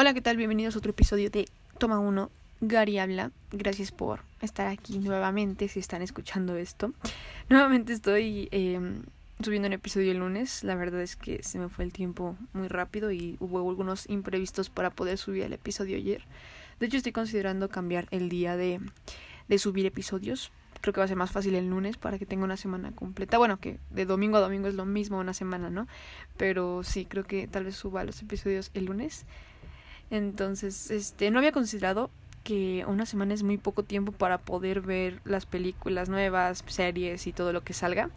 Hola, ¿qué tal? Bienvenidos a otro episodio de Toma 1, Gary habla. Gracias por estar aquí nuevamente si están escuchando esto. Nuevamente estoy em, subiendo un episodio el lunes. La verdad es que se me fue el tiempo muy rápido y hubo algunos imprevistos para poder subir el episodio ayer. De hecho, estoy considerando cambiar el día de subir episodios. Creo que va a ser más fácil el lunes para que tenga una semana completa. Bueno, que de domingo a domingo es lo mismo, una semana, ¿no? Pero sí, creo que tal vez suba los episodios el lunes. Entonces, este, no había considerado que una semana es muy poco tiempo para poder ver las películas nuevas, series y todo lo que salga.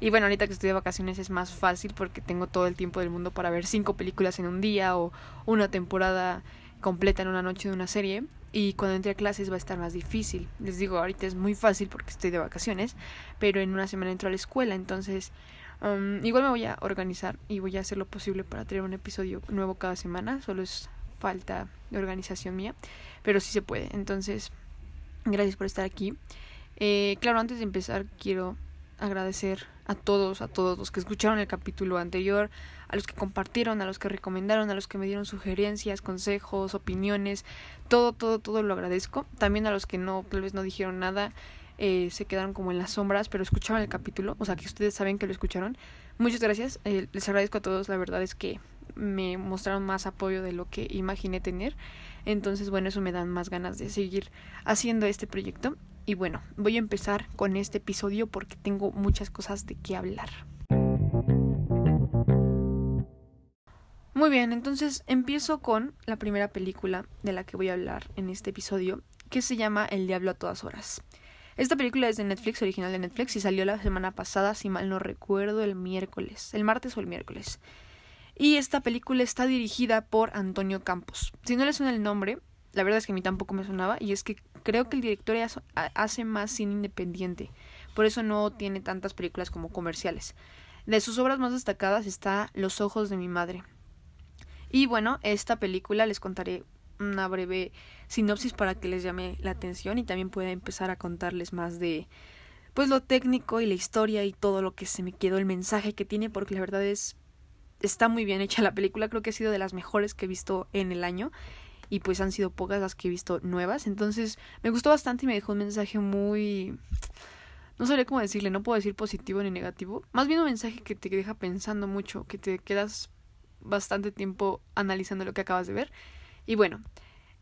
Y bueno, ahorita que estoy de vacaciones es más fácil porque tengo todo el tiempo del mundo para ver cinco películas en un día o una temporada completa en una noche de una serie. Y cuando entre a clases va a estar más difícil. Les digo, ahorita es muy fácil porque estoy de vacaciones, pero en una semana entro a la escuela, entonces um, igual me voy a organizar y voy a hacer lo posible para traer un episodio nuevo cada semana. Solo es falta de organización mía, pero sí se puede. Entonces, gracias por estar aquí. Eh, claro, antes de empezar, quiero agradecer a todos, a todos los que escucharon el capítulo anterior, a los que compartieron, a los que recomendaron, a los que me dieron sugerencias, consejos, opiniones, todo, todo, todo lo agradezco. También a los que no, tal vez no dijeron nada, eh, se quedaron como en las sombras, pero escucharon el capítulo, o sea que ustedes saben que lo escucharon. Muchas gracias, eh, les agradezco a todos, la verdad es que me mostraron más apoyo de lo que imaginé tener. Entonces, bueno, eso me dan más ganas de seguir haciendo este proyecto. Y bueno, voy a empezar con este episodio porque tengo muchas cosas de qué hablar. Muy bien, entonces empiezo con la primera película de la que voy a hablar en este episodio, que se llama El Diablo a todas horas. Esta película es de Netflix, original de Netflix, y salió la semana pasada, si mal no recuerdo, el miércoles, el martes o el miércoles. Y esta película está dirigida por Antonio Campos. Si no le suena el nombre, la verdad es que a mí tampoco me sonaba, y es que creo que el director hace más cine independiente, por eso no tiene tantas películas como comerciales. De sus obras más destacadas está Los ojos de mi madre. Y bueno, esta película les contaré una breve sinopsis para que les llame la atención y también pueda empezar a contarles más de pues lo técnico y la historia y todo lo que se me quedó el mensaje que tiene porque la verdad es está muy bien hecha la película, creo que ha sido de las mejores que he visto en el año y pues han sido pocas las que he visto nuevas, entonces me gustó bastante y me dejó un mensaje muy no sabría cómo decirle, no puedo decir positivo ni negativo, más bien un mensaje que te deja pensando mucho, que te quedas bastante tiempo analizando lo que acabas de ver. Y bueno,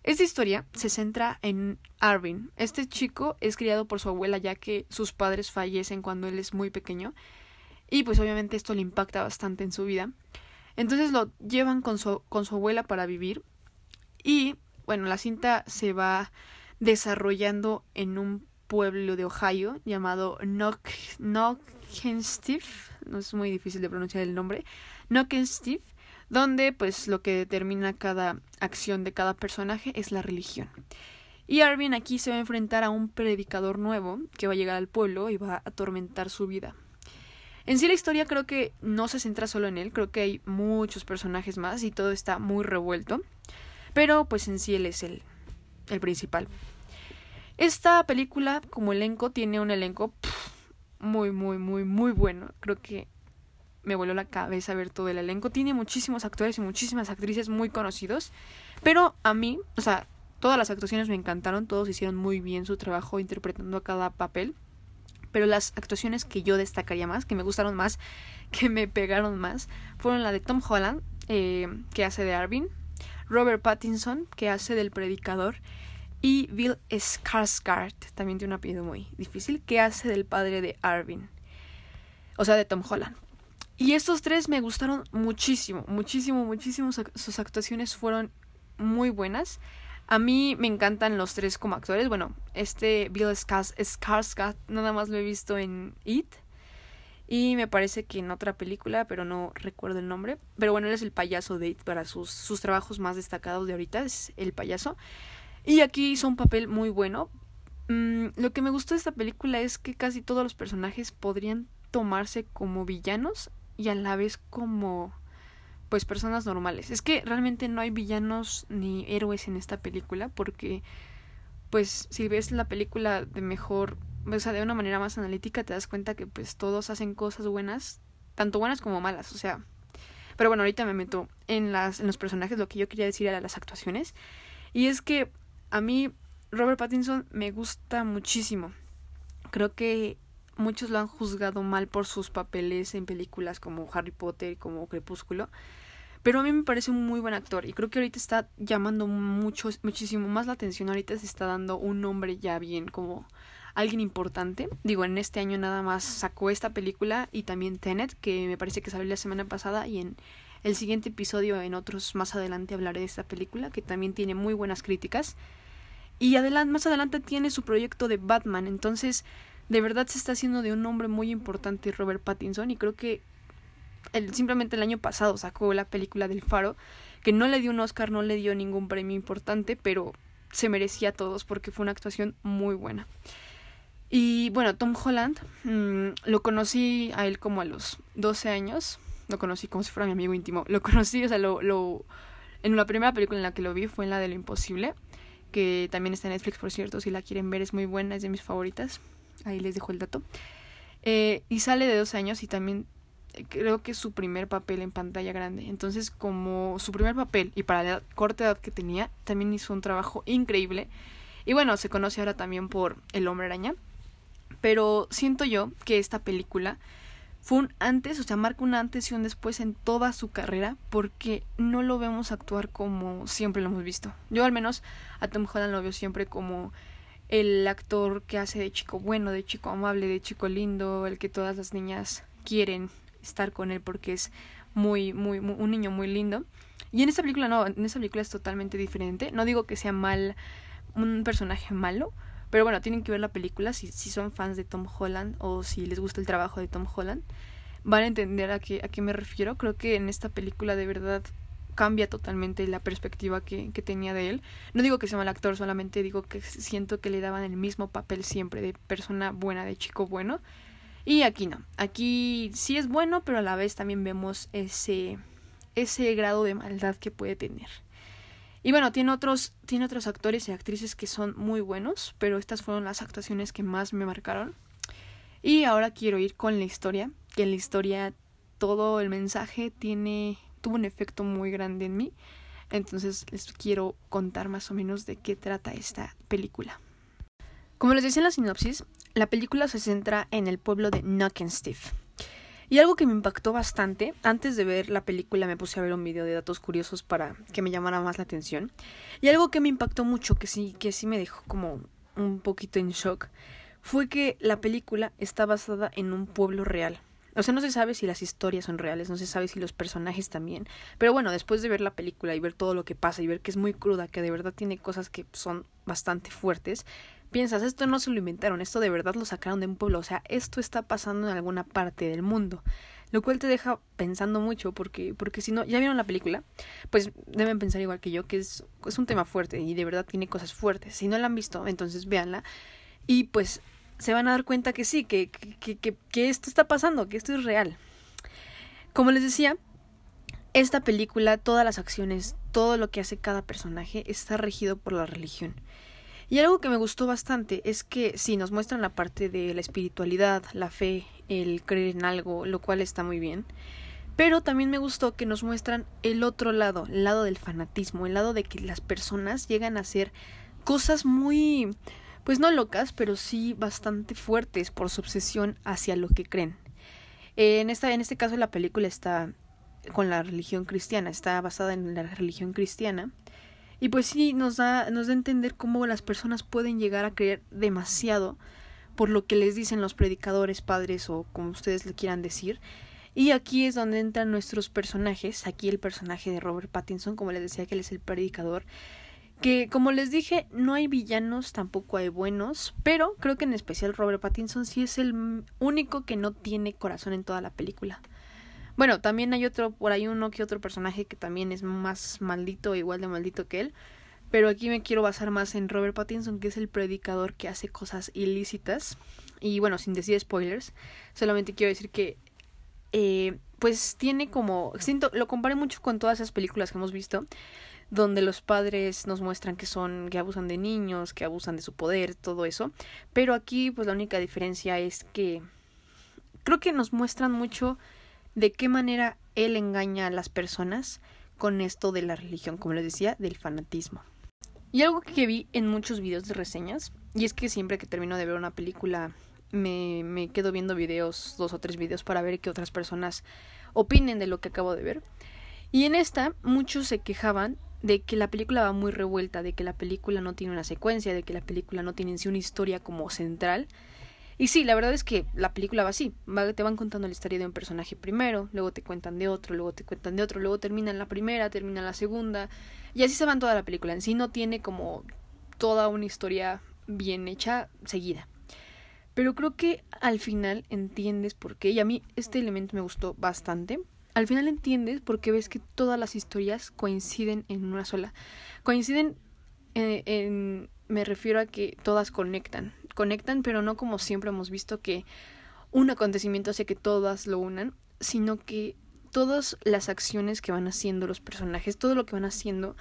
esta historia se centra en Arvin. Este chico es criado por su abuela ya que sus padres fallecen cuando él es muy pequeño y pues obviamente esto le impacta bastante en su vida. Entonces lo llevan con su, con su abuela para vivir y bueno, la cinta se va desarrollando en un pueblo de Ohio llamado Knockenstive, no es muy difícil de pronunciar el nombre, Knockenstive, donde pues lo que determina cada acción de cada personaje es la religión. Y Arvin aquí se va a enfrentar a un predicador nuevo que va a llegar al pueblo y va a atormentar su vida. En sí la historia creo que no se centra solo en él, creo que hay muchos personajes más y todo está muy revuelto, pero pues en sí él es el, el principal. Esta película como elenco tiene un elenco muy, muy, muy, muy bueno. Creo que me voló la cabeza ver todo el elenco. Tiene muchísimos actores y muchísimas actrices muy conocidos, pero a mí, o sea, todas las actuaciones me encantaron, todos hicieron muy bien su trabajo interpretando a cada papel pero las actuaciones que yo destacaría más, que me gustaron más, que me pegaron más, fueron la de Tom Holland, eh, que hace de Arvin, Robert Pattinson, que hace del predicador, y Bill Skarsgård, también tiene un apellido muy difícil, que hace del padre de Arvin, o sea, de Tom Holland. Y estos tres me gustaron muchísimo, muchísimo, muchísimo. Sus actuaciones fueron muy buenas. A mí me encantan los tres como actores. Bueno, este Bill Skarsgård nada más lo he visto en It. Y me parece que en otra película, pero no recuerdo el nombre. Pero bueno, él es el payaso de It para sus, sus trabajos más destacados de ahorita. Es el payaso. Y aquí hizo un papel muy bueno. Mm, lo que me gustó de esta película es que casi todos los personajes podrían tomarse como villanos y a la vez como pues personas normales. Es que realmente no hay villanos ni héroes en esta película porque pues si ves la película de mejor, o sea, de una manera más analítica te das cuenta que pues todos hacen cosas buenas, tanto buenas como malas, o sea, Pero bueno, ahorita me meto en, las, en los personajes, lo que yo quería decir era las actuaciones. Y es que a mí Robert Pattinson me gusta muchísimo. Creo que muchos lo han juzgado mal por sus papeles en películas como Harry Potter, como Crepúsculo. Pero a mí me parece un muy buen actor y creo que ahorita está llamando mucho, muchísimo más la atención. Ahorita se está dando un nombre ya bien como alguien importante. Digo, en este año nada más sacó esta película y también Tenet, que me parece que salió la semana pasada y en el siguiente episodio, en otros más adelante, hablaré de esta película, que también tiene muy buenas críticas. Y adelante, más adelante tiene su proyecto de Batman, entonces de verdad se está haciendo de un nombre muy importante Robert Pattinson y creo que simplemente el año pasado sacó la película del Faro, que no le dio un Oscar, no le dio ningún premio importante, pero se merecía a todos porque fue una actuación muy buena. Y bueno, Tom Holland, mm, lo conocí a él como a los 12 años, lo conocí como si fuera mi amigo íntimo, lo conocí, o sea, lo, lo, en la primera película en la que lo vi fue en la de Lo Imposible, que también está en Netflix, por cierto, si la quieren ver es muy buena, es de mis favoritas, ahí les dejo el dato. Eh, y sale de 12 años y también creo que su primer papel en pantalla grande. Entonces, como su primer papel y para la corta edad que tenía, también hizo un trabajo increíble. Y bueno, se conoce ahora también por El Hombre Araña. Pero siento yo que esta película fue un antes, o sea, marca un antes y un después en toda su carrera porque no lo vemos actuar como siempre lo hemos visto. Yo al menos a Tom Holland lo veo siempre como el actor que hace de chico bueno, de chico amable, de chico lindo, el que todas las niñas quieren estar con él porque es muy, muy, un niño muy lindo. Y en esta película no, en esta película es totalmente diferente. No digo que sea mal, un personaje malo, pero bueno, tienen que ver la película si, si son fans de Tom Holland o si les gusta el trabajo de Tom Holland. Van a entender a qué, a qué me refiero. Creo que en esta película de verdad cambia totalmente la perspectiva que, que, tenía de él. No digo que sea mal actor, solamente digo que siento que le daban el mismo papel siempre de persona buena, de chico bueno. Y aquí no. Aquí sí es bueno, pero a la vez también vemos ese, ese grado de maldad que puede tener. Y bueno, tiene otros, tiene otros actores y actrices que son muy buenos, pero estas fueron las actuaciones que más me marcaron. Y ahora quiero ir con la historia, que en la historia todo el mensaje tiene, tuvo un efecto muy grande en mí. Entonces les quiero contar más o menos de qué trata esta película. Como les decía en la sinopsis, la película se centra en el pueblo de Knockenstif. Y algo que me impactó bastante, antes de ver la película me puse a ver un video de datos curiosos para que me llamara más la atención. Y algo que me impactó mucho, que sí, que sí me dejó como un poquito en shock, fue que la película está basada en un pueblo real. O sea, no se sabe si las historias son reales, no se sabe si los personajes también. Pero bueno, después de ver la película y ver todo lo que pasa y ver que es muy cruda, que de verdad tiene cosas que son bastante fuertes, piensas, esto no se lo inventaron, esto de verdad lo sacaron de un pueblo, o sea, esto está pasando en alguna parte del mundo. Lo cual te deja pensando mucho porque, porque si no, ya vieron la película, pues deben pensar igual que yo, que es, es un tema fuerte y de verdad tiene cosas fuertes. Si no la han visto, entonces véanla y pues se van a dar cuenta que sí, que, que, que, que esto está pasando, que esto es real. Como les decía, esta película, todas las acciones, todo lo que hace cada personaje está regido por la religión. Y algo que me gustó bastante es que sí, nos muestran la parte de la espiritualidad, la fe, el creer en algo, lo cual está muy bien. Pero también me gustó que nos muestran el otro lado, el lado del fanatismo, el lado de que las personas llegan a hacer cosas muy, pues no locas, pero sí bastante fuertes por su obsesión hacia lo que creen. en, esta, en este caso la película está con la religión cristiana, está basada en la religión cristiana y pues sí, nos da, nos da a entender cómo las personas pueden llegar a creer demasiado por lo que les dicen los predicadores, padres o como ustedes le quieran decir. Y aquí es donde entran nuestros personajes. Aquí el personaje de Robert Pattinson, como les decía que él es el predicador. Que como les dije, no hay villanos, tampoco hay buenos. Pero creo que en especial Robert Pattinson sí es el único que no tiene corazón en toda la película. Bueno, también hay otro, por ahí uno que otro personaje que también es más maldito, igual de maldito que él. Pero aquí me quiero basar más en Robert Pattinson, que es el predicador que hace cosas ilícitas. Y bueno, sin decir spoilers, solamente quiero decir que eh, pues tiene como, siento, lo comparé mucho con todas esas películas que hemos visto, donde los padres nos muestran que son, que abusan de niños, que abusan de su poder, todo eso. Pero aquí, pues la única diferencia es que creo que nos muestran mucho de qué manera él engaña a las personas con esto de la religión, como les decía, del fanatismo. Y algo que vi en muchos videos de reseñas, y es que siempre que termino de ver una película me, me quedo viendo videos, dos o tres videos para ver qué otras personas opinen de lo que acabo de ver. Y en esta muchos se quejaban de que la película va muy revuelta, de que la película no tiene una secuencia, de que la película no tiene en sí una historia como central. Y sí, la verdad es que la película va así, te van contando la historia de un personaje primero, luego te cuentan de otro, luego te cuentan de otro, luego terminan la primera, terminan la segunda, y así se van toda la película. En sí no tiene como toda una historia bien hecha seguida. Pero creo que al final entiendes por qué, y a mí este elemento me gustó bastante, al final entiendes porque ves que todas las historias coinciden en una sola. Coinciden eh, en, me refiero a que todas conectan. Conectan, pero no como siempre hemos visto que un acontecimiento hace que todas lo unan, sino que todas las acciones que van haciendo los personajes, todo lo que van haciendo,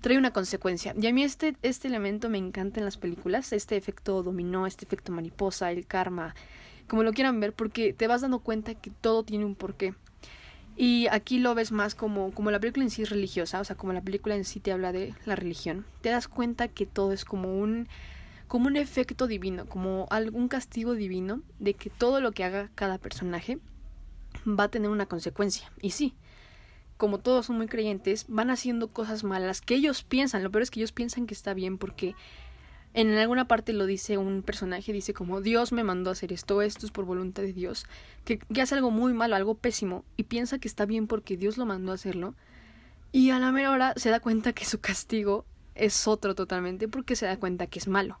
trae una consecuencia. Y a mí este, este elemento me encanta en las películas, este efecto dominó, este efecto mariposa, el karma, como lo quieran ver, porque te vas dando cuenta que todo tiene un porqué. Y aquí lo ves más como, como la película en sí es religiosa, o sea, como la película en sí te habla de la religión. Te das cuenta que todo es como un, como un efecto divino, como algún castigo divino de que todo lo que haga cada personaje va a tener una consecuencia. Y sí, como todos son muy creyentes, van haciendo cosas malas que ellos piensan. Lo peor es que ellos piensan que está bien porque en alguna parte lo dice un personaje, dice como Dios me mandó a hacer esto, esto es por voluntad de Dios, que, que hace algo muy malo, algo pésimo, y piensa que está bien porque Dios lo mandó a hacerlo, y a la mera hora se da cuenta que su castigo es otro totalmente porque se da cuenta que es malo.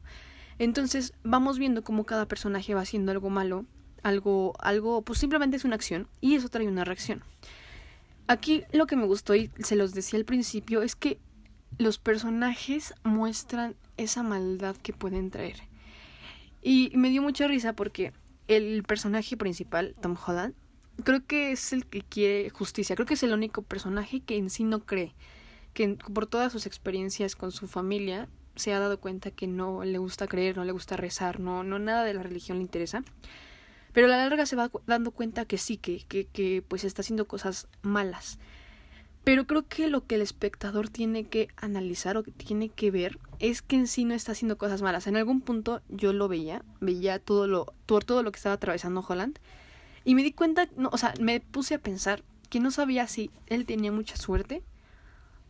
Entonces vamos viendo cómo cada personaje va haciendo algo malo, algo, algo, pues simplemente es una acción, y eso trae una reacción. Aquí lo que me gustó y se los decía al principio es que los personajes muestran esa maldad que pueden traer. Y me dio mucha risa porque el personaje principal, Tom Holland, creo que es el que quiere justicia. Creo que es el único personaje que en sí no cree. Que por todas sus experiencias con su familia se ha dado cuenta que no le gusta creer, no le gusta rezar, no, no nada de la religión le interesa. Pero a la larga se va dando cuenta que sí, que, que, que pues está haciendo cosas malas. Pero creo que lo que el espectador tiene que analizar o que tiene que ver es que en sí no está haciendo cosas malas. En algún punto yo lo veía, veía todo lo, todo, lo que estaba atravesando Holland y me di cuenta, no, o sea, me puse a pensar que no sabía si él tenía mucha suerte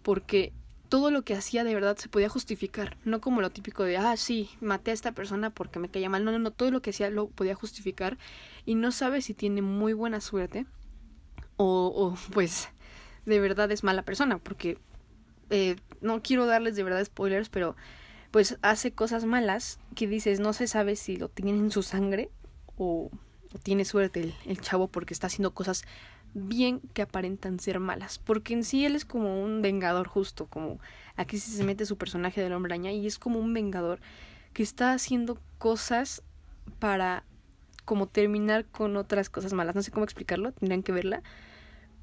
porque todo lo que hacía de verdad se podía justificar, no como lo típico de, ah, sí, maté a esta persona porque me caía mal, no, no, no, todo lo que hacía lo podía justificar y no sabe si tiene muy buena suerte o, o pues de verdad es mala persona, porque eh, no quiero darles de verdad spoilers, pero pues hace cosas malas que dices, no se sabe si lo tiene en su sangre o, tiene suerte el, chavo porque está haciendo cosas bien que aparentan ser malas, porque en sí él es como un vengador justo, como aquí se mete su personaje del hombre araña y es como un vengador que está haciendo cosas para como terminar con otras cosas malas, no sé cómo explicarlo, tendrían que verla,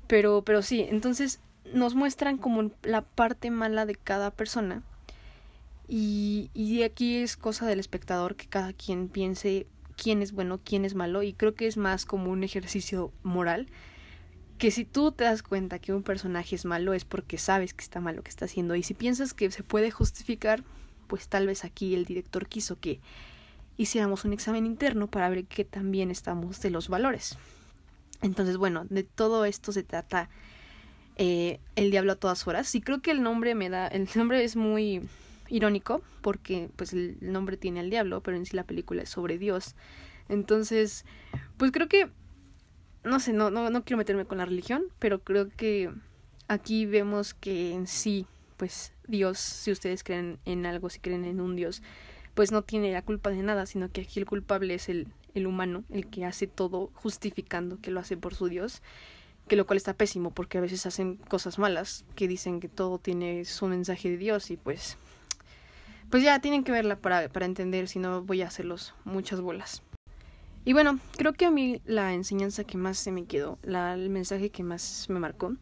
pero, pero sí, entonces nos muestran como la parte mala de cada persona. Y, y aquí es cosa del espectador que cada quien piense quién es bueno, quién es malo. Y creo que es más como un ejercicio moral. Que si tú te das cuenta que un personaje es malo es porque sabes que está mal lo que está haciendo. Y si piensas que se puede justificar, pues tal vez aquí el director quiso que hiciéramos un examen interno para ver qué también estamos de los valores. Entonces, bueno, de todo esto se trata eh, El Diablo a todas horas. Y creo que el nombre me da. El nombre es muy irónico, porque pues el nombre tiene al diablo, pero en sí la película es sobre Dios. Entonces, pues creo que. No sé, no, no, no quiero meterme con la religión, pero creo que aquí vemos que en sí, pues Dios, si ustedes creen en algo, si creen en un Dios, pues no tiene la culpa de nada, sino que aquí el culpable es el, el humano, el que hace todo justificando que lo hace por su Dios, que lo cual está pésimo porque a veces hacen cosas malas que dicen que todo tiene su mensaje de Dios y pues pues ya tienen que verla para, para entender, si no voy a hacerlos muchas bolas. Y bueno, creo que a mí la enseñanza que más se me quedó, la, el mensaje que más me marcó,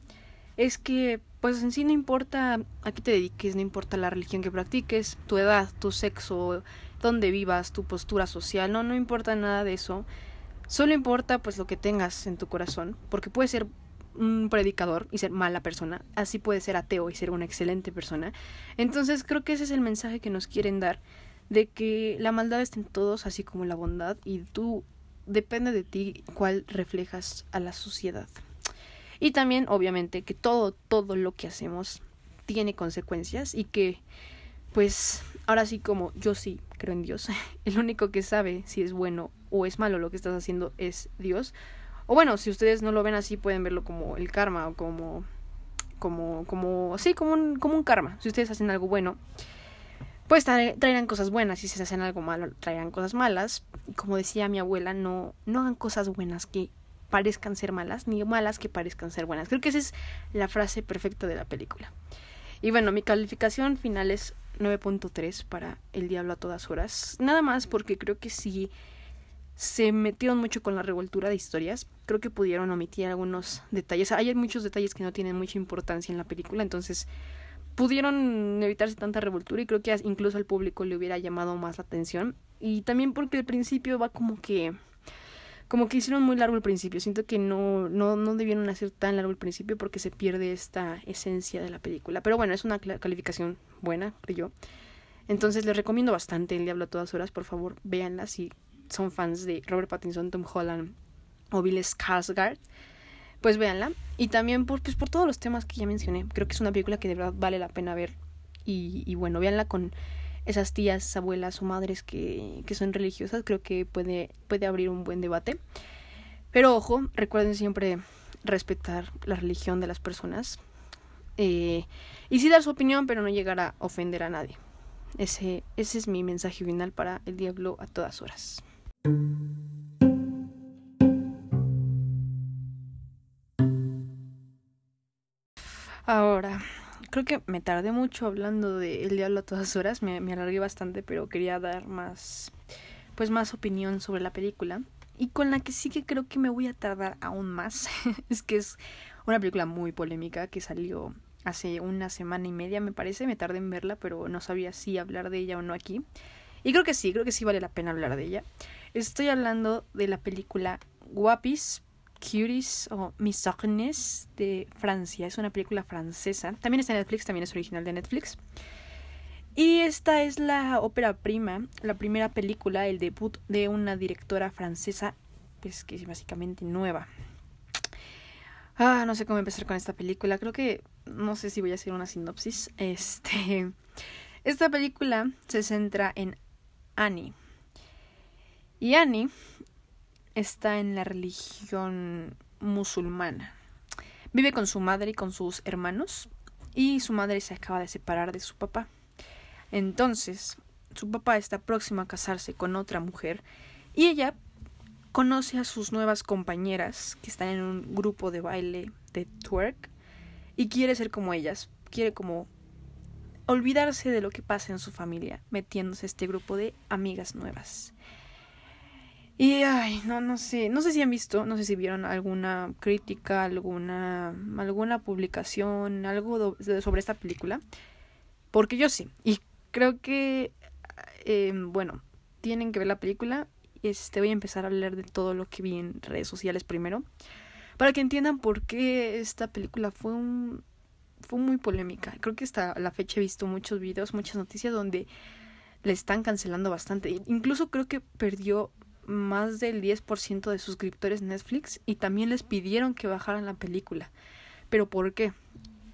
es que pues en sí no importa a qué te dediques, no importa la religión que practiques, tu edad, tu sexo, dónde vivas, tu postura social, no, no importa nada de eso. Solo importa pues lo que tengas en tu corazón, porque puede ser un predicador y ser mala persona, así puede ser ateo y ser una excelente persona. Entonces creo que ese es el mensaje que nos quieren dar, de que la maldad está en todos, así como la bondad, y tú depende de ti cuál reflejas a la sociedad. Y también, obviamente, que todo, todo lo que hacemos tiene consecuencias y que, pues, ahora sí como yo sí creo en Dios, el único que sabe si es bueno o es malo lo que estás haciendo es Dios. O bueno, si ustedes no lo ven así, pueden verlo como el karma o como, como, como, sí, como un, como un karma. Si ustedes hacen algo bueno, pues traerán cosas buenas. Y si se hacen algo malo, traerán cosas malas. Y como decía mi abuela, no, no hagan cosas buenas que parezcan ser malas, ni malas que parezcan ser buenas. Creo que esa es la frase perfecta de la película. Y bueno, mi calificación final es 9.3 para El Diablo a todas horas. Nada más porque creo que sí se metieron mucho con la revoltura de historias. Creo que pudieron omitir algunos detalles. Hay muchos detalles que no tienen mucha importancia en la película, entonces pudieron evitarse tanta revoltura y creo que incluso al público le hubiera llamado más la atención. Y también porque el principio va como que como que hicieron muy largo el principio. Siento que no, no, no debieron hacer tan largo el principio porque se pierde esta esencia de la película. Pero bueno, es una calificación buena, creo yo. Entonces les recomiendo bastante El Diablo a todas horas. Por favor, véanla si son fans de Robert Pattinson, Tom Holland o Bill Skarsgård, pues véanla. Y también por, pues, por todos los temas que ya mencioné. Creo que es una película que de verdad vale la pena ver. Y, y bueno, véanla con esas tías, abuelas o madres que, que son religiosas. Creo que puede, puede abrir un buen debate. Pero ojo, recuerden siempre respetar la religión de las personas. Eh, y sí dar su opinión, pero no llegar a ofender a nadie. Ese, ese es mi mensaje final para el diablo a todas horas. Ahora, creo que me tardé mucho hablando de El Diablo a todas horas, me, me, alargué bastante, pero quería dar más, pues más opinión sobre la película. Y con la que sí que creo que me voy a tardar aún más, es que es una película muy polémica que salió hace una semana y media, me parece, me tardé en verla, pero no sabía si hablar de ella o no aquí. Y creo que sí, creo que sí vale la pena hablar de ella. Estoy hablando de la película Guapis, Cuties o Misogynes de Francia. Es una película francesa. También está en Netflix, también es original de Netflix. Y esta es la ópera prima, la primera película, el debut de una directora francesa, pues que es básicamente nueva. Ah, no sé cómo empezar con esta película. Creo que no sé si voy a hacer una sinopsis. Este, esta película se centra en Annie. Y Annie está en la religión musulmana. Vive con su madre y con sus hermanos y su madre se acaba de separar de su papá. Entonces, su papá está próximo a casarse con otra mujer y ella conoce a sus nuevas compañeras que están en un grupo de baile de twerk y quiere ser como ellas, quiere como olvidarse de lo que pasa en su familia, metiéndose a este grupo de amigas nuevas. Y ay, no, no sé, no sé si han visto, no sé si vieron alguna crítica, alguna, alguna publicación, algo sobre esta película, porque yo sí, y creo que, eh, bueno, tienen que ver la película, este, voy a empezar a hablar de todo lo que vi en redes sociales primero, para que entiendan por qué esta película fue un, fue muy polémica. Creo que hasta la fecha he visto muchos videos, muchas noticias donde le están cancelando bastante. Incluso creo que perdió más del 10% de suscriptores Netflix y también les pidieron que bajaran la película. ¿Pero por qué?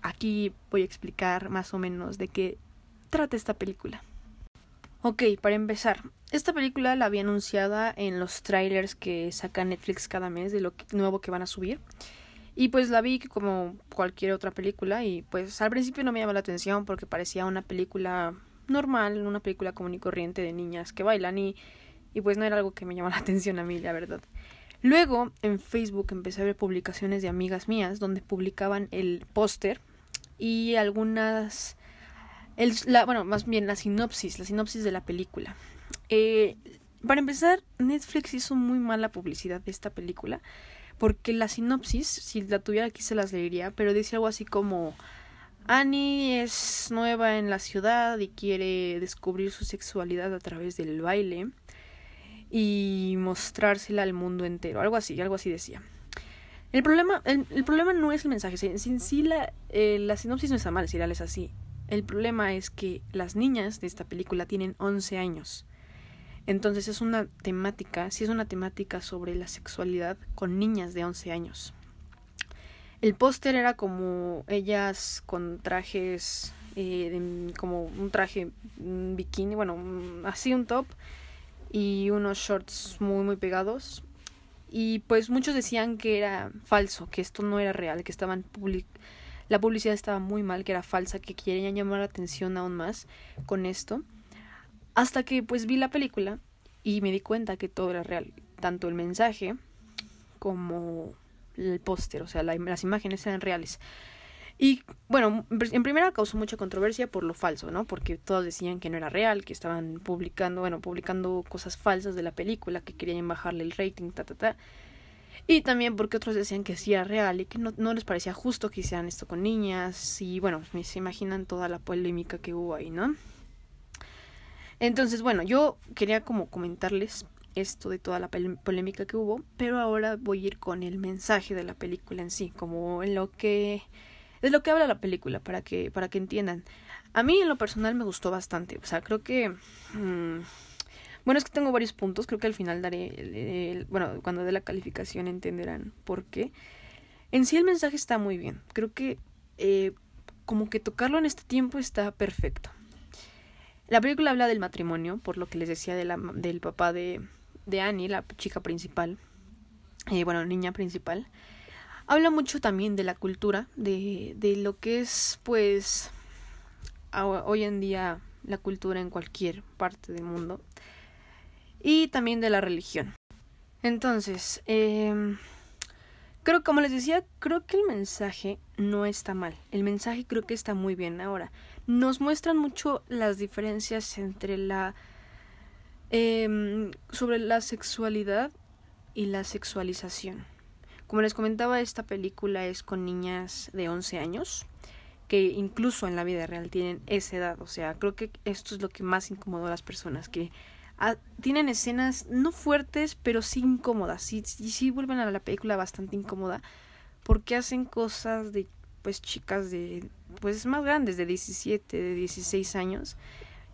Aquí voy a explicar más o menos de qué trata esta película. Ok, para empezar, esta película la había anunciada en los trailers que saca Netflix cada mes de lo nuevo que van a subir. Y pues la vi como cualquier otra película y pues al principio no me llamó la atención porque parecía una película normal, una película común y corriente de niñas que bailan y, y pues no era algo que me llamó la atención a mí, la verdad. Luego en Facebook empecé a ver publicaciones de amigas mías donde publicaban el póster y algunas... Bueno, más bien la sinopsis, la sinopsis de la película. Eh, para empezar, Netflix hizo muy mala publicidad de esta película porque la sinopsis, si la tuviera aquí se las leería, pero dice algo así como Annie es nueva en la ciudad y quiere descubrir su sexualidad a través del baile. Y mostrársela al mundo entero, algo así, algo así decía. El problema, el, problema no es el mensaje, en sí, la, eh, la sinopsis no está mal, si es así. El problema es que las niñas de esta película tienen 11 años. Entonces es una temática, sí es una temática sobre la sexualidad con niñas de 11 años. El póster era como ellas con trajes, eh, como un traje bikini, bueno, así un top y unos shorts muy muy pegados. Y pues muchos decían que era falso, que esto no era real, que estaban la publicidad estaba muy mal, que era falsa, que querían llamar la atención aún más con esto. Hasta que pues vi la película y me di cuenta que todo era real, tanto el mensaje como el póster, o sea, las imágenes eran reales. Y bueno, en primera causó mucha controversia por lo falso, ¿no? Porque todos decían que no era real, que estaban publicando, bueno, publicando cosas falsas de la película, que querían bajarle el rating, ta, ta, ta. Y también porque otros decían que sí era real y que no, no les parecía justo que hicieran esto con niñas. Y bueno, se imaginan toda la polémica que hubo ahí, ¿no? Entonces, bueno, yo quería como comentarles esto de toda la polémica que hubo, pero ahora voy a ir con el mensaje de la película en sí, como en lo que es lo que habla la película para que para que entiendan. A mí en lo personal me gustó bastante, o sea, creo que mm, bueno, es que tengo varios puntos, creo que al final daré bueno, cuando dé la calificación entenderán por qué. En sí el mensaje está muy bien. Creo que eh, como que tocarlo en este tiempo está perfecto. La película habla del matrimonio, por lo que les decía de la, del papá de, de Annie, la chica principal, eh, bueno, niña principal, habla mucho también de la cultura, de, de lo que es, pues, hoy en día la cultura en cualquier parte del mundo, y también de la religión. Entonces, eh, creo, como les decía, creo que el mensaje no está mal. El mensaje creo que está muy bien ahora. Nos muestran mucho las diferencias entre la eh, sobre la sexualidad y la sexualización. Como les comentaba, esta película es con niñas de 11 años, que incluso en la vida real tienen esa edad. O sea, creo que esto es lo que más incomodó a las personas, que ah, tienen escenas no fuertes, pero sí incómodas. Y sí, sí vuelven a la película bastante incómoda, porque hacen cosas de pues chicas de pues más grandes de 17, de 16 años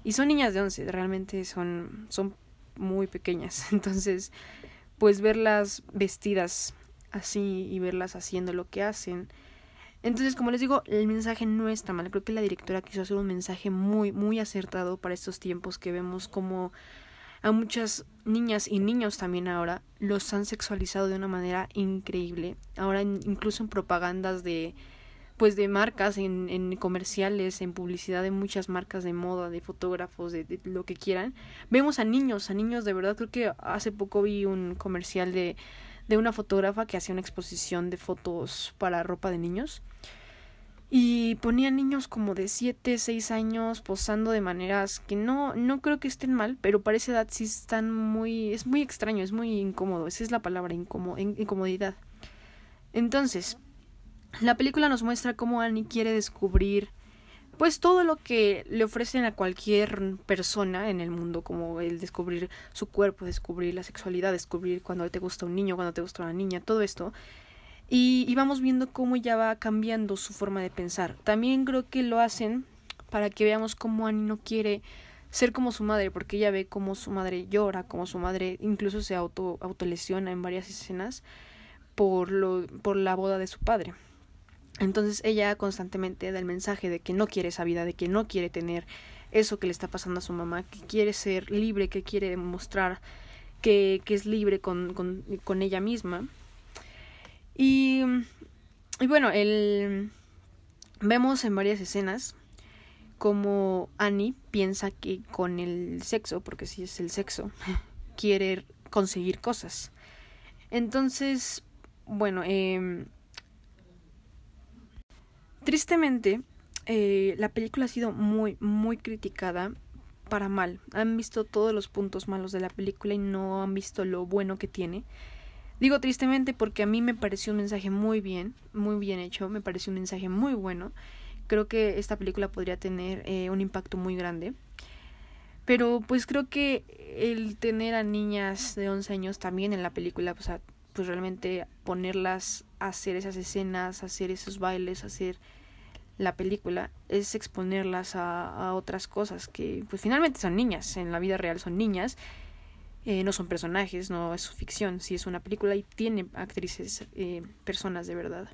y son niñas de 11, realmente son, son muy pequeñas. Entonces, pues verlas vestidas así y verlas haciendo lo que hacen. Entonces, como les digo, el mensaje no está mal. Creo que la directora quiso hacer un mensaje muy, muy acertado para estos tiempos que vemos como a muchas niñas y niños también ahora los han sexualizado de una manera increíble. Ahora incluso en propagandas de pues de marcas, en, en comerciales, en publicidad de muchas marcas de moda, de fotógrafos, de, lo que quieran, vemos a niños, a niños de verdad, creo que hace poco vi un comercial de, de una fotógrafa que hacía una exposición de fotos para ropa de niños y ponía niños como de 7, 6 años posando de maneras que no no creo que estén mal, pero para esa edad sí están muy es muy extraño, es muy incómodo, esa es la palabra incomodidad. Entonces, la película nos muestra cómo Annie quiere descubrir pues todo lo que le ofrecen a cualquier persona en el mundo, como el descubrir su cuerpo, descubrir la sexualidad, descubrir cuando te gusta un niño, cuando te gusta una niña, todo esto. Y, vamos viendo cómo ya va cambiando su forma de pensar. También creo que lo hacen para que veamos cómo Annie no quiere ser como su madre, porque ella ve cómo su madre llora, como su madre incluso se auto autolesiona en varias escenas por lo por la boda de su padre. Entonces ella constantemente da el mensaje de que no quiere esa vida, de que no quiere tener eso que le está pasando a su mamá, que quiere ser libre, que quiere demostrar que, que es libre con, con, con ella misma. Y, y bueno, el, vemos en varias escenas como Annie piensa que con el sexo, porque si es el sexo, quiere conseguir cosas. Entonces, bueno, eh, Tristemente, eh, la película ha sido muy, muy criticada para mal. Han visto todos los puntos malos de la película y no han visto lo bueno que tiene. Digo tristemente porque a mí me pareció un mensaje muy bien, muy bien hecho, me pareció un mensaje muy bueno. Creo que esta película podría tener eh, un impacto muy grande. Pero pues creo que el tener a niñas de 11 años también en la película, pues, pues realmente ponerlas a hacer esas escenas, a hacer esos bailes, a hacer la película, es exponerlas a, a otras cosas que pues finalmente son niñas, en la vida real son niñas eh, no son personajes, no es ficción, sí es una película y tiene actrices, eh, personas de verdad.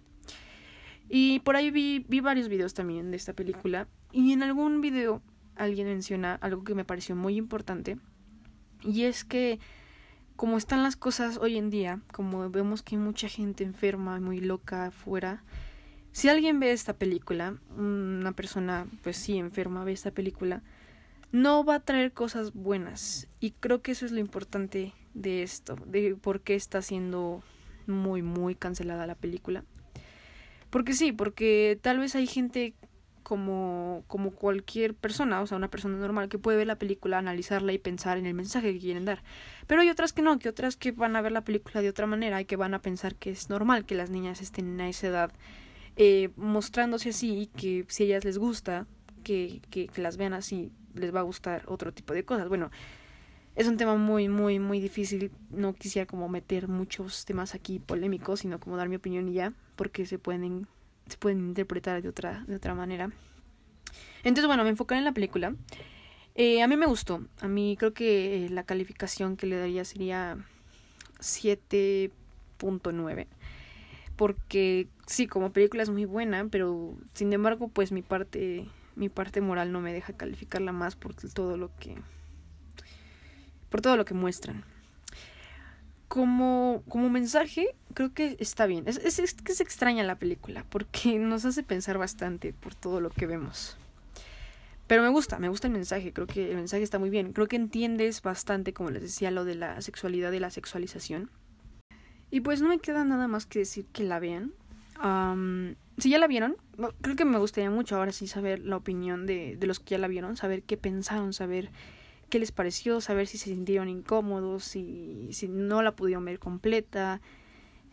Y por ahí vi, vi varios videos también de esta película y en algún video alguien menciona algo que me pareció muy importante y es que como están las cosas hoy en día, como vemos que hay mucha gente enferma, muy loca afuera, si alguien ve esta película, una persona pues sí enferma ve esta película, no va a traer cosas buenas. Y creo que eso es lo importante de esto, de por qué está siendo muy, muy cancelada la película. Porque sí, porque tal vez hay gente como, como cualquier persona, o sea, una persona normal que puede ver la película, analizarla y pensar en el mensaje que quieren dar. Pero hay otras que no, que otras que van a ver la película de otra manera y que van a pensar que es normal que las niñas estén a esa edad eh, mostrándose así que si a ellas les gusta que, que, las vean así, les va a gustar otro tipo de cosas. Bueno, es un tema muy, muy, muy difícil. No quisiera como meter muchos temas aquí polémicos, sino como dar mi opinión y ya, porque se pueden, se pueden interpretar de otra, de otra manera. Entonces, bueno, me enfocaré en la película. Eh, a mí me gustó. A mí creo que la calificación que le daría sería 7.9. Porque sí, como película es muy buena, pero sin embargo, pues mi parte mi parte moral no me deja calificarla más por todo lo que por todo lo que muestran. Como, como mensaje, creo que está bien. Es, es, es que se extraña la película, porque nos hace pensar bastante por todo lo que vemos. Pero me gusta, me gusta el mensaje, creo que el mensaje está muy bien. Creo que entiendes bastante, como les decía, lo de la sexualidad y la sexualización. Y pues no me queda nada más que decir que la vean si ya la vieron, creo que me gustaría mucho ahora sí saber la opinión de, de los que ya la vieron, saber qué pensaron, saber qué les pareció, saber si se sintieron incómodos, si, si no la pudieron ver completa.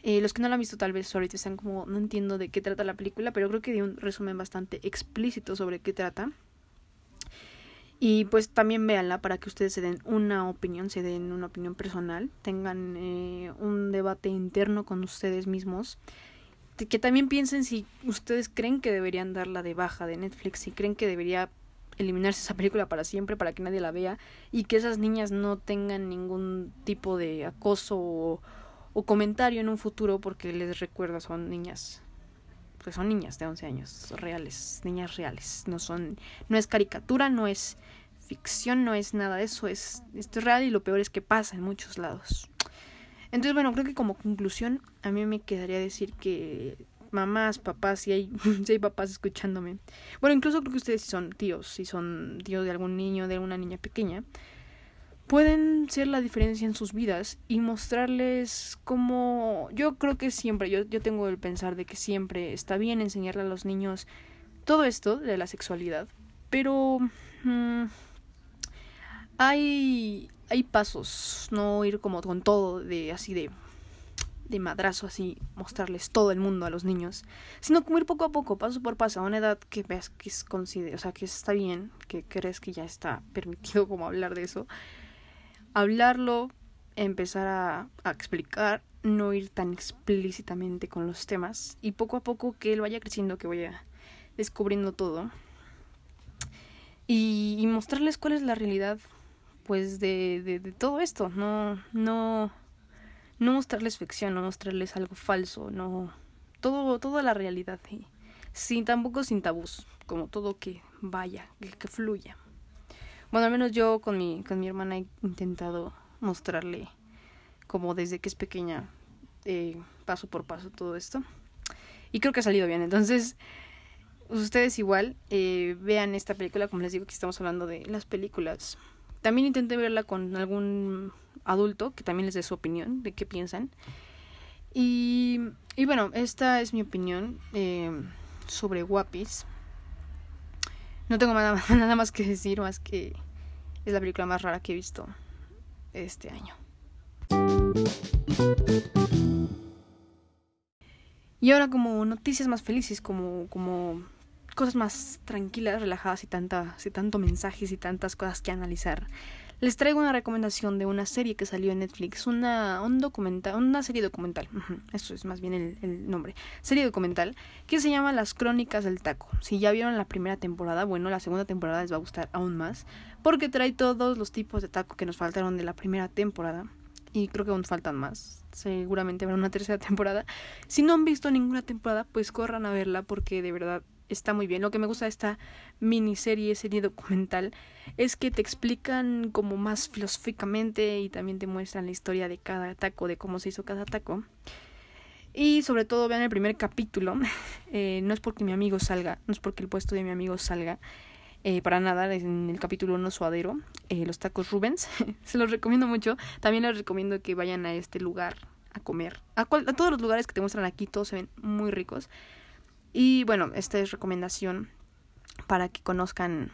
Eh, los que no la han visto tal vez ahorita están como, no entiendo de qué trata la película, pero creo que di un resumen bastante explícito sobre qué trata. Y pues también véanla para que ustedes se den una opinión, se den una opinión personal, tengan eh, un debate interno con ustedes mismos que también piensen si ustedes creen que deberían darla de baja de Netflix, si creen que debería eliminarse esa película para siempre para que nadie la vea y que esas niñas no tengan ningún tipo de acoso o, comentario en un futuro porque les recuerdo son niñas pues son niñas de 11 años reales niñas reales. No son no es caricatura no es ficción no es nada de eso es esto es real y lo peor es que pasa en muchos lados entonces, bueno, creo que como conclusión, a mí me quedaría decir que mamás, papás, si hay, si hay papás escuchándome. Bueno, incluso creo que ustedes si son tíos, si son tíos de algún niño, de alguna niña pequeña, pueden ser la diferencia en sus vidas y mostrarles cómo yo creo que siempre, yo, yo tengo el pensar de que siempre está bien enseñarle a los niños todo esto de la sexualidad, pero mm, hay hay pasos, no ir como con todo de así de de madrazo así mostrarles todo el mundo a los niños, sino como ir poco a poco, paso por paso, a una edad que veas que es o sea, que está bien, que crees que ya está permitido como hablar de eso. Hablarlo, empezar a, a explicar, no ir tan explícitamente con los temas y poco a poco que él vaya creciendo, que vaya descubriendo todo y mostrarles cuál es la realidad pues de, de, de todo esto, no, no, no mostrarles ficción, no mostrarles algo falso, no, todo, toda la realidad, sin tampoco sin tabús, como todo que vaya, que, fluya. Bueno, al menos yo con mi, con mi hermana he intentado mostrarle como desde que es pequeña, eh, paso por paso todo esto. Y creo que ha salido bien. Entonces, ustedes igual eh, vean esta película, como les digo que estamos hablando de las películas también intenté verla con algún adulto que también les dé su opinión de qué piensan. Y, y bueno, esta es mi opinión eh, sobre Guapis. No tengo nada, nada más que decir, más que es la película más rara que he visto este año. Y ahora como noticias más felices, como, como cosas más tranquilas, relajadas y, tanta, y tanto mensajes y tantas cosas que analizar, les traigo una recomendación de una serie que salió en Netflix, una, un documental, una serie documental, eso es más bien el, el, nombre, serie documental, que se llama Las Crónicas del Taco. Si ya vieron la primera temporada, bueno, la segunda temporada les va a gustar aún más, porque trae todos los tipos de taco que nos faltaron de la primera temporada, y creo que aún faltan más, seguramente habrá una tercera temporada. Si no han visto ninguna temporada, pues corran a verla, porque de verdad está muy bien. Lo que me gusta de esta miniserie, serie documental, es que te explican como más filosóficamente y también te muestran la historia de cada taco, de cómo se hizo cada taco. Y sobre todo vean el primer capítulo. Eh, no es porque mi amigo salga, no es porque el puesto de mi amigo salga. Eh, para nada, en el capítulo 1 suadero, eh, los tacos Rubens. Se los recomiendo mucho. También les recomiendo que vayan a este lugar a comer. A, a todos los lugares que te muestran aquí, todos se ven muy ricos. Y bueno, esta es recomendación para que conozcan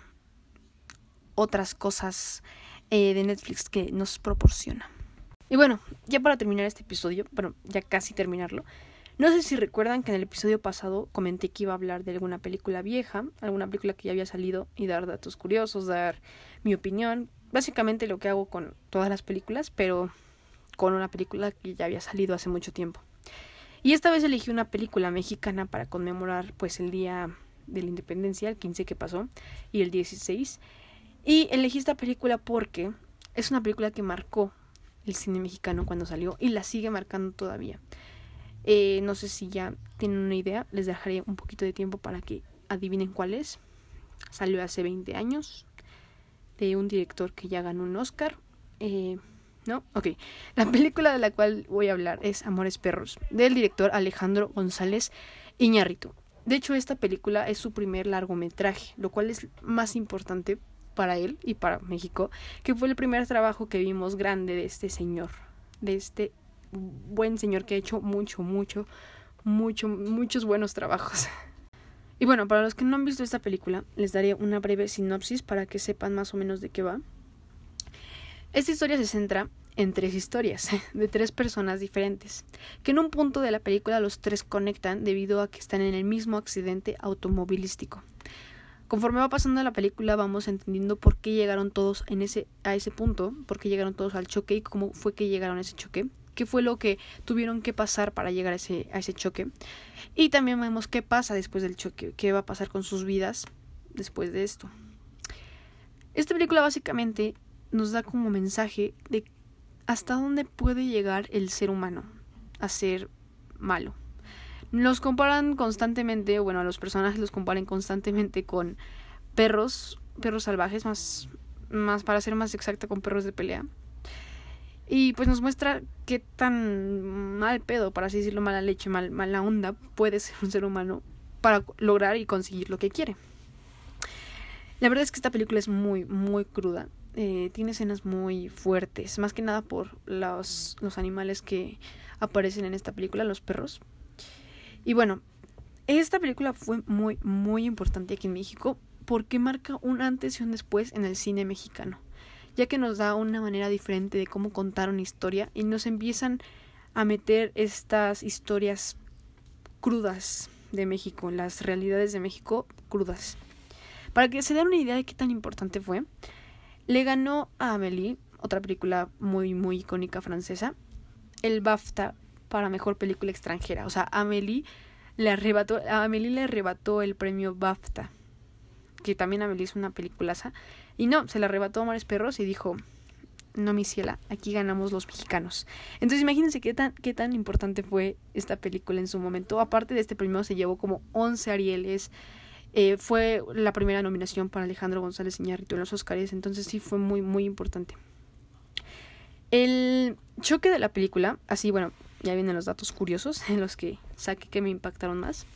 otras cosas eh, de Netflix que nos proporciona. Y bueno, ya para terminar este episodio, bueno, ya casi terminarlo, no sé si recuerdan que en el episodio pasado comenté que iba a hablar de alguna película vieja, alguna película que ya había salido y dar datos curiosos, dar mi opinión, básicamente lo que hago con todas las películas, pero con una película que ya había salido hace mucho tiempo. Y esta vez elegí una película mexicana para conmemorar pues el día de la independencia, el 15 que pasó, y el 16. Y elegí esta película porque es una película que marcó el cine mexicano cuando salió y la sigue marcando todavía. Eh, no sé si ya tienen una idea, les dejaré un poquito de tiempo para que adivinen cuál es. Salió hace 20 años de un director que ya ganó un Oscar. Eh, ¿No? Ok. La película de la cual voy a hablar es Amores Perros, del director Alejandro González Iñárritu. De hecho, esta película es su primer largometraje, lo cual es más importante para él y para México, que fue el primer trabajo que vimos grande de este señor, de este buen señor que ha hecho mucho, mucho, mucho, muchos buenos trabajos. Y bueno, para los que no han visto esta película, les daré una breve sinopsis para que sepan más o menos de qué va. Esta historia se centra en tres historias de tres personas diferentes, que en un punto de la película los tres conectan debido a que están en el mismo accidente automovilístico. Conforme va pasando la película vamos entendiendo por qué llegaron todos en ese, a ese punto, por qué llegaron todos al choque y cómo fue que llegaron a ese choque, qué fue lo que tuvieron que pasar para llegar a ese, a ese choque. Y también vemos qué pasa después del choque, qué va a pasar con sus vidas después de esto. Esta película básicamente nos da como mensaje de hasta dónde puede llegar el ser humano a ser malo. Los comparan constantemente, bueno, a los personajes los comparan constantemente con perros, perros salvajes, más, más para ser más exacta, con perros de pelea. Y pues nos muestra qué tan mal pedo, para así decirlo, mala leche, mal, mala onda puede ser un ser humano para lograr y conseguir lo que quiere. La verdad es que esta película es muy, muy cruda. Eh, tiene escenas muy fuertes, más que nada por los, los animales que aparecen en esta película, los perros. Y bueno, esta película fue muy, muy importante aquí en México porque marca un antes y un después en el cine mexicano, ya que nos da una manera diferente de cómo contar una historia y nos empiezan a meter estas historias crudas de México, las realidades de México crudas. Para que se den una idea de qué tan importante fue, le ganó a Amélie, otra película muy, muy icónica francesa, el BAFTA para mejor película extranjera. O sea, Amélie le arrebató, a Amélie le arrebató el premio BAFTA, que también Amélie es una peliculaza. Y no, se le arrebató a Mares Perros y dijo, no mi ciela, aquí ganamos los mexicanos. Entonces imagínense qué tan, qué tan importante fue esta película en su momento. Aparte de este premio se llevó como 11 Arieles, eh, fue la primera nominación para Alejandro González Iñárritu en los Oscars, entonces sí fue muy, muy importante. El choque de la película, así bueno, ya vienen los datos curiosos en los que saqué que me impactaron más.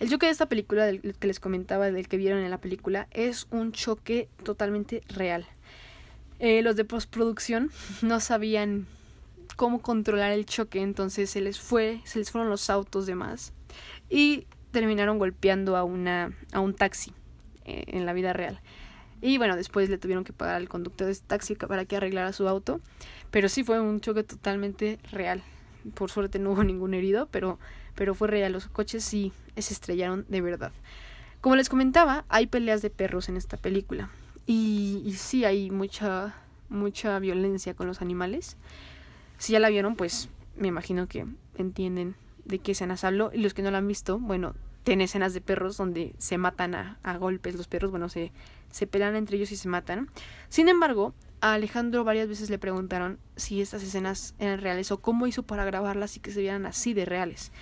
El choque de esta película, del que les comentaba, del que vieron en la película, es un choque totalmente real. Eh, los de postproducción no sabían cómo controlar el choque, entonces se les fue, se les fueron los autos de más. Y terminaron golpeando a, una, a un taxi eh, en la vida real. Y bueno, después le tuvieron que pagar al conductor de ese taxi para que arreglara su auto. Pero sí fue un choque totalmente real. Por suerte no hubo ningún herido, pero, pero fue real. Los coches sí se estrellaron de verdad. Como les comentaba, hay peleas de perros en esta película. Y, y sí hay mucha, mucha violencia con los animales. Si ya la vieron, pues me imagino que entienden de qué escenas hablo. Y los que no la han visto, bueno, tiene escenas de perros donde se matan a, a golpes los perros, bueno, se, se pelean entre ellos y se matan. Sin embargo, a Alejandro varias veces le preguntaron si estas escenas eran reales o cómo hizo para grabarlas y que se vieran así de reales.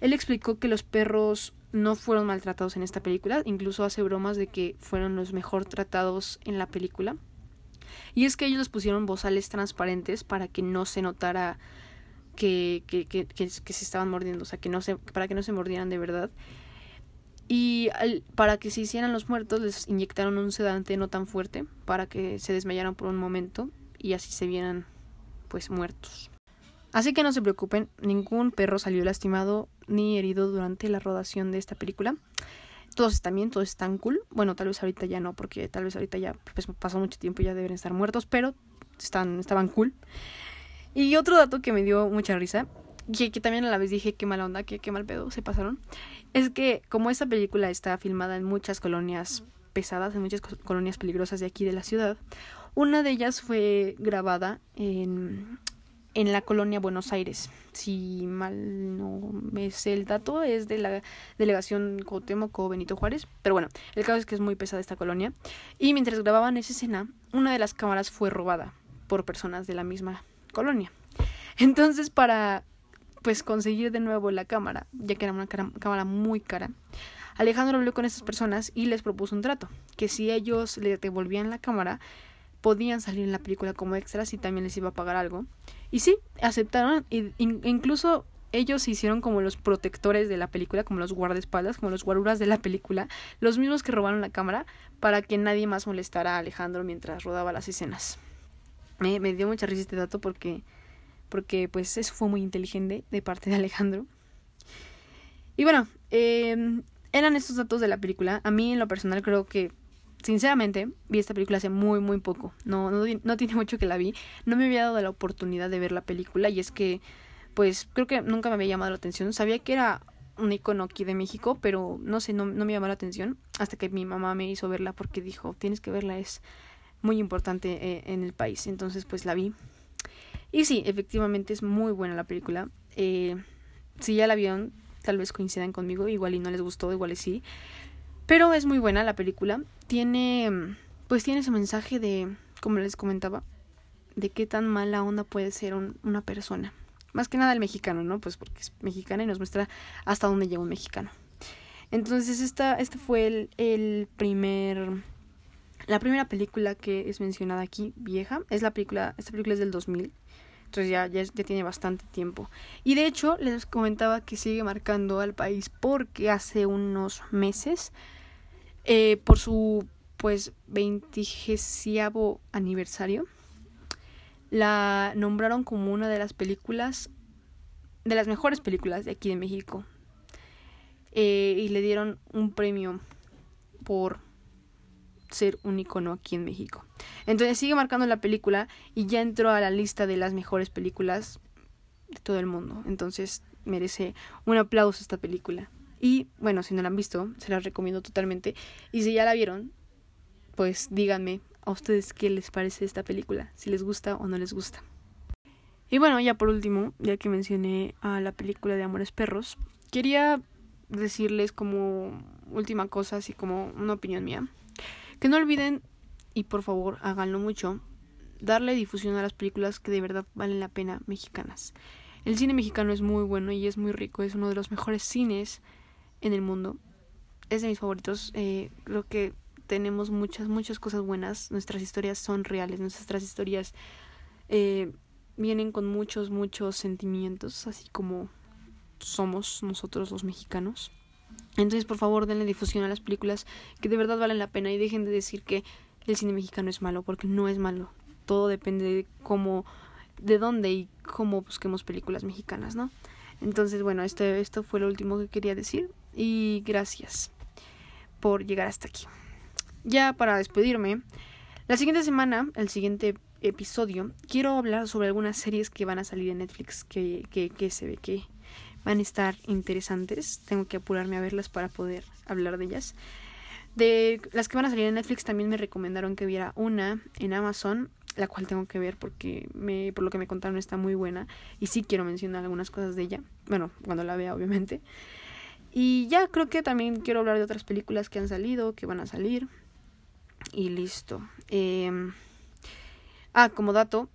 Él explicó que los perros no fueron maltratados en esta película, incluso hace bromas de que fueron los mejor tratados en la película. Y es que ellos les pusieron bozales transparentes para que no se notara que, que, que, que, se estaban mordiendo, o sea, que no se, para que no se mordieran de verdad. Y para que se hicieran los muertos les inyectaron un sedante no tan fuerte para que se desmayaran por un momento y así se vieran pues muertos. Así que no se preocupen, ningún perro salió lastimado ni herido durante la rodación de esta película. Todos están bien, todos están cool. Bueno, tal vez ahorita ya no, porque tal vez ahorita ya pues, pasó mucho tiempo y ya deben estar muertos, pero están, estaban cool. Y otro dato que me dio mucha risa, que, que también a la vez dije qué mala onda, que qué mal pedo, se pasaron, es que como esta película está filmada en muchas colonias pesadas, en muchas colonias peligrosas de aquí de la ciudad, una de ellas fue grabada en en la colonia Buenos Aires. Si mal no me sé el dato, es de la delegación Cuauhtémoc o Benito Juárez. Pero bueno, el caso es que es muy pesada esta colonia. Y mientras grababan esa escena, una de las cámaras fue robada por personas de la misma colonia. Entonces, para pues conseguir de nuevo la cámara, ya que era una cámara muy cara, Alejandro habló con estas personas y les propuso un trato, que si ellos le devolvían la cámara, podían salir en la película como extras y también les iba a pagar algo. Y sí, aceptaron, e incluso ellos se hicieron como los protectores de la película, como los guardaespaldas, como los guaruras de la película, los mismos que robaron la cámara para que nadie más molestara a Alejandro mientras rodaba las escenas. Me, me dio mucha risa este dato porque, porque pues eso fue muy inteligente de parte de Alejandro. Y bueno, eh, eran estos datos de la película. A mí en lo personal creo que sinceramente, vi esta película hace muy, muy poco. No, no, no tiene mucho que la vi. No me había dado la oportunidad de ver la película y es que, pues, creo que nunca me había llamado la atención. Sabía que era un icono aquí de México, pero no sé, no, no me llamó la atención hasta que mi mamá me hizo verla porque dijo, tienes que verla, es muy importante eh, en el país. Entonces, pues la vi. Y sí, efectivamente es muy buena la película. Eh, si ya la vieron, tal vez coincidan conmigo, igual y no les gustó, igual y sí. Pero es muy buena la película. Tiene, pues tiene ese mensaje de, como les comentaba, de qué tan mala onda puede ser una persona. Más que nada el mexicano, ¿no? Pues porque es mexicana y nos muestra hasta dónde llega un mexicano. Entonces esta, este fue el, el primer, la primera película que es mencionada aquí, vieja. Es la película, esta película es del 2000. Entonces ya, ya, ya, tiene bastante tiempo. Y de hecho, les comentaba que sigue marcando al país porque hace unos meses eh, por su pues veintigesiavo aniversario la nombraron como una de las películas de las mejores películas de aquí de México eh, y le dieron un premio por ser un icono aquí en México. Entonces sigue marcando la película y ya entró a la lista de las mejores películas de todo el mundo. Entonces merece un aplauso esta película. Y bueno, si no la han visto, se las recomiendo totalmente. Y si ya la vieron, pues díganme a ustedes qué les parece esta película, si les gusta o no les gusta. Y bueno, ya por último, ya que mencioné a la película de Amores Perros, quería decirles como última cosa, así como una opinión mía, que no olviden, y por favor háganlo mucho, darle difusión a las películas que de verdad valen la pena mexicanas. El cine mexicano es muy bueno y es muy rico, es uno de los mejores cines en el mundo. Es de mis favoritos. Eh, creo que tenemos muchas, muchas cosas buenas. Nuestras historias son reales. Nuestras historias eh, vienen con muchos, muchos sentimientos, así como somos nosotros los mexicanos. Entonces, por favor, denle difusión a las películas que de verdad valen la pena y dejen de decir que el cine mexicano es malo, porque no es malo. Todo depende de cómo, de dónde y cómo busquemos películas mexicanas, ¿no? Entonces, bueno, este, esto fue lo último que quería decir y gracias por llegar hasta aquí. Ya para despedirme, la siguiente semana, el siguiente episodio, quiero hablar sobre algunas series que van a salir en Netflix que, que, que se ve que van a estar interesantes. Tengo que apurarme a verlas para poder hablar de ellas. De las que van a salir en Netflix también me recomendaron que viera una en Amazon, la cual tengo que ver porque me, por lo que me contaron está muy buena y sí quiero mencionar algunas cosas de ella. Bueno, cuando la vea obviamente. Y ya creo que también quiero hablar de otras películas que han salido, que van a salir. Y listo. Em, ah, como dato,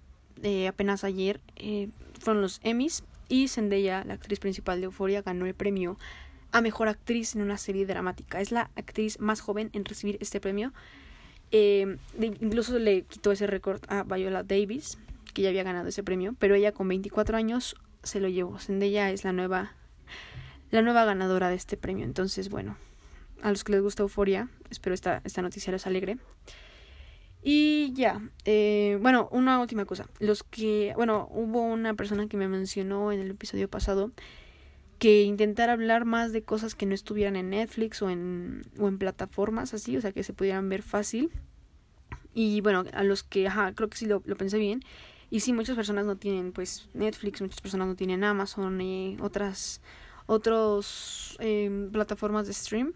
eh, apenas ayer eh, fueron los Emmys y Zendaya, la actriz principal de Euphoria, ganó el premio a mejor actriz en una serie dramática. Es la actriz más joven en recibir este premio. Eh, incluso le quitó ese récord a Viola Davis, que ya había ganado ese premio, pero ella con 24 años se lo llevó. Zendaya es la nueva, la nueva ganadora de este premio. Entonces, bueno, a los que les gusta Euforia, espero esta, esta noticia les alegre. Y ya, eh, bueno, una última cosa. Los que, bueno, hubo una persona que me mencionó en el episodio pasado que intentar hablar más de cosas que no estuvieran en Netflix o en, o en plataformas así, o sea, que se pudieran ver fácil. Y bueno, a los que, ajá, creo que sí lo, lo pensé bien. Y sí, muchas personas no tienen pues Netflix, muchas personas no tienen Amazon y otras otros eh, plataformas de stream.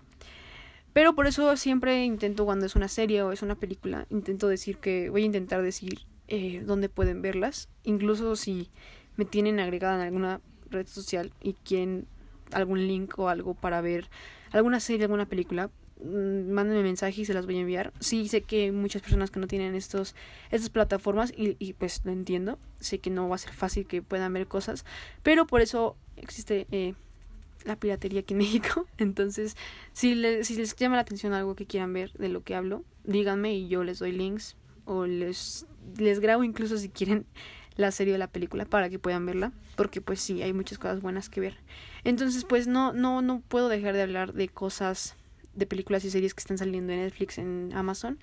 Pero por eso siempre intento cuando es una serie o es una película, intento decir que voy a intentar decir eh, dónde pueden verlas. Incluso si me tienen agregada en alguna red social y quieren algún link o algo para ver alguna serie, alguna película, mm, mándenme mensaje y se las voy a enviar. Sí, sé que hay muchas personas que no tienen estos, estas plataformas y, y, pues lo entiendo. Sé que no va a ser fácil que puedan ver cosas, pero por eso existe eh, la piratería aquí en México. Entonces, si, si les llama la atención algo que quieran ver de lo que hablo, díganme y yo les doy links o les, les grabo incluso si quieren la serie o la película para que puedan verla, porque pues sí, hay muchas cosas buenas que ver. Entonces, pues no, no, no puedo dejar de hablar de cosas de películas y series que están saliendo en Netflix, en Amazon,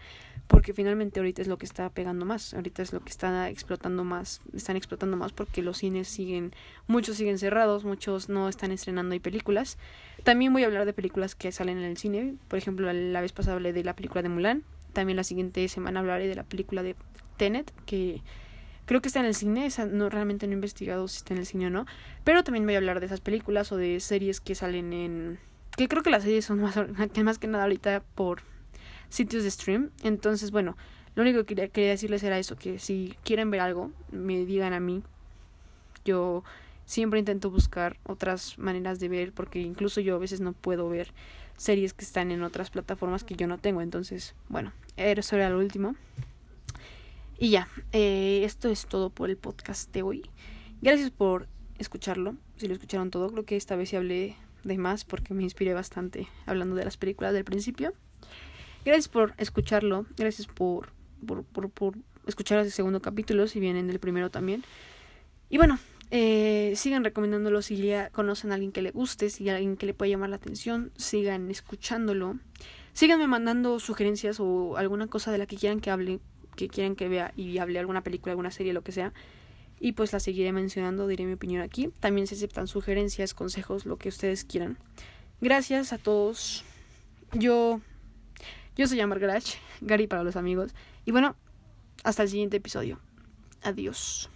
porque finalmente ahorita es lo que está pegando más, ahorita es lo que está explotando más, están explotando más porque los cines siguen, muchos siguen cerrados, muchos no están estrenando ahí películas. También voy a hablar de películas que salen en el cine, por ejemplo, la vez pasada hablé de la película de Mulan, también la siguiente semana hablaré de la película de Tenet, que creo que está en el cine, esa no realmente no he investigado si está en el cine o no, pero también voy a hablar de esas películas o de series que salen en que creo que las series son más, más que nada ahorita por sitios de stream. Entonces, bueno, lo único que quería, quería decirles era eso, que si quieren ver algo, me digan a mí. Yo siempre intento buscar otras maneras de ver, porque incluso yo a veces no puedo ver series que están en otras plataformas que yo no tengo. Entonces, bueno, eso era lo último. Y ya, eh, esto es todo por el podcast de hoy. Gracias por escucharlo. Si lo escucharon todo, creo que esta vez sí hablé de más porque me inspiré bastante hablando de las películas del principio. Gracias por escucharlo, gracias por, por, por, escuchar ese segundo capítulo, si bien en el primero también. Y bueno, eh, sigan recomendándolo si ya conocen a alguien que le guste, si hay alguien que le pueda llamar la atención, sigan escuchándolo. Síganme mandando sugerencias o alguna cosa de la que quieran que hable, que quieran que vea y hable alguna película, alguna serie, lo que sea y pues la seguiré mencionando, diré mi opinión aquí. También se aceptan sugerencias, consejos, lo que ustedes quieran. Gracias a todos. Yo yo soy Amar Gary para los amigos. Y bueno, hasta el siguiente episodio. Adiós.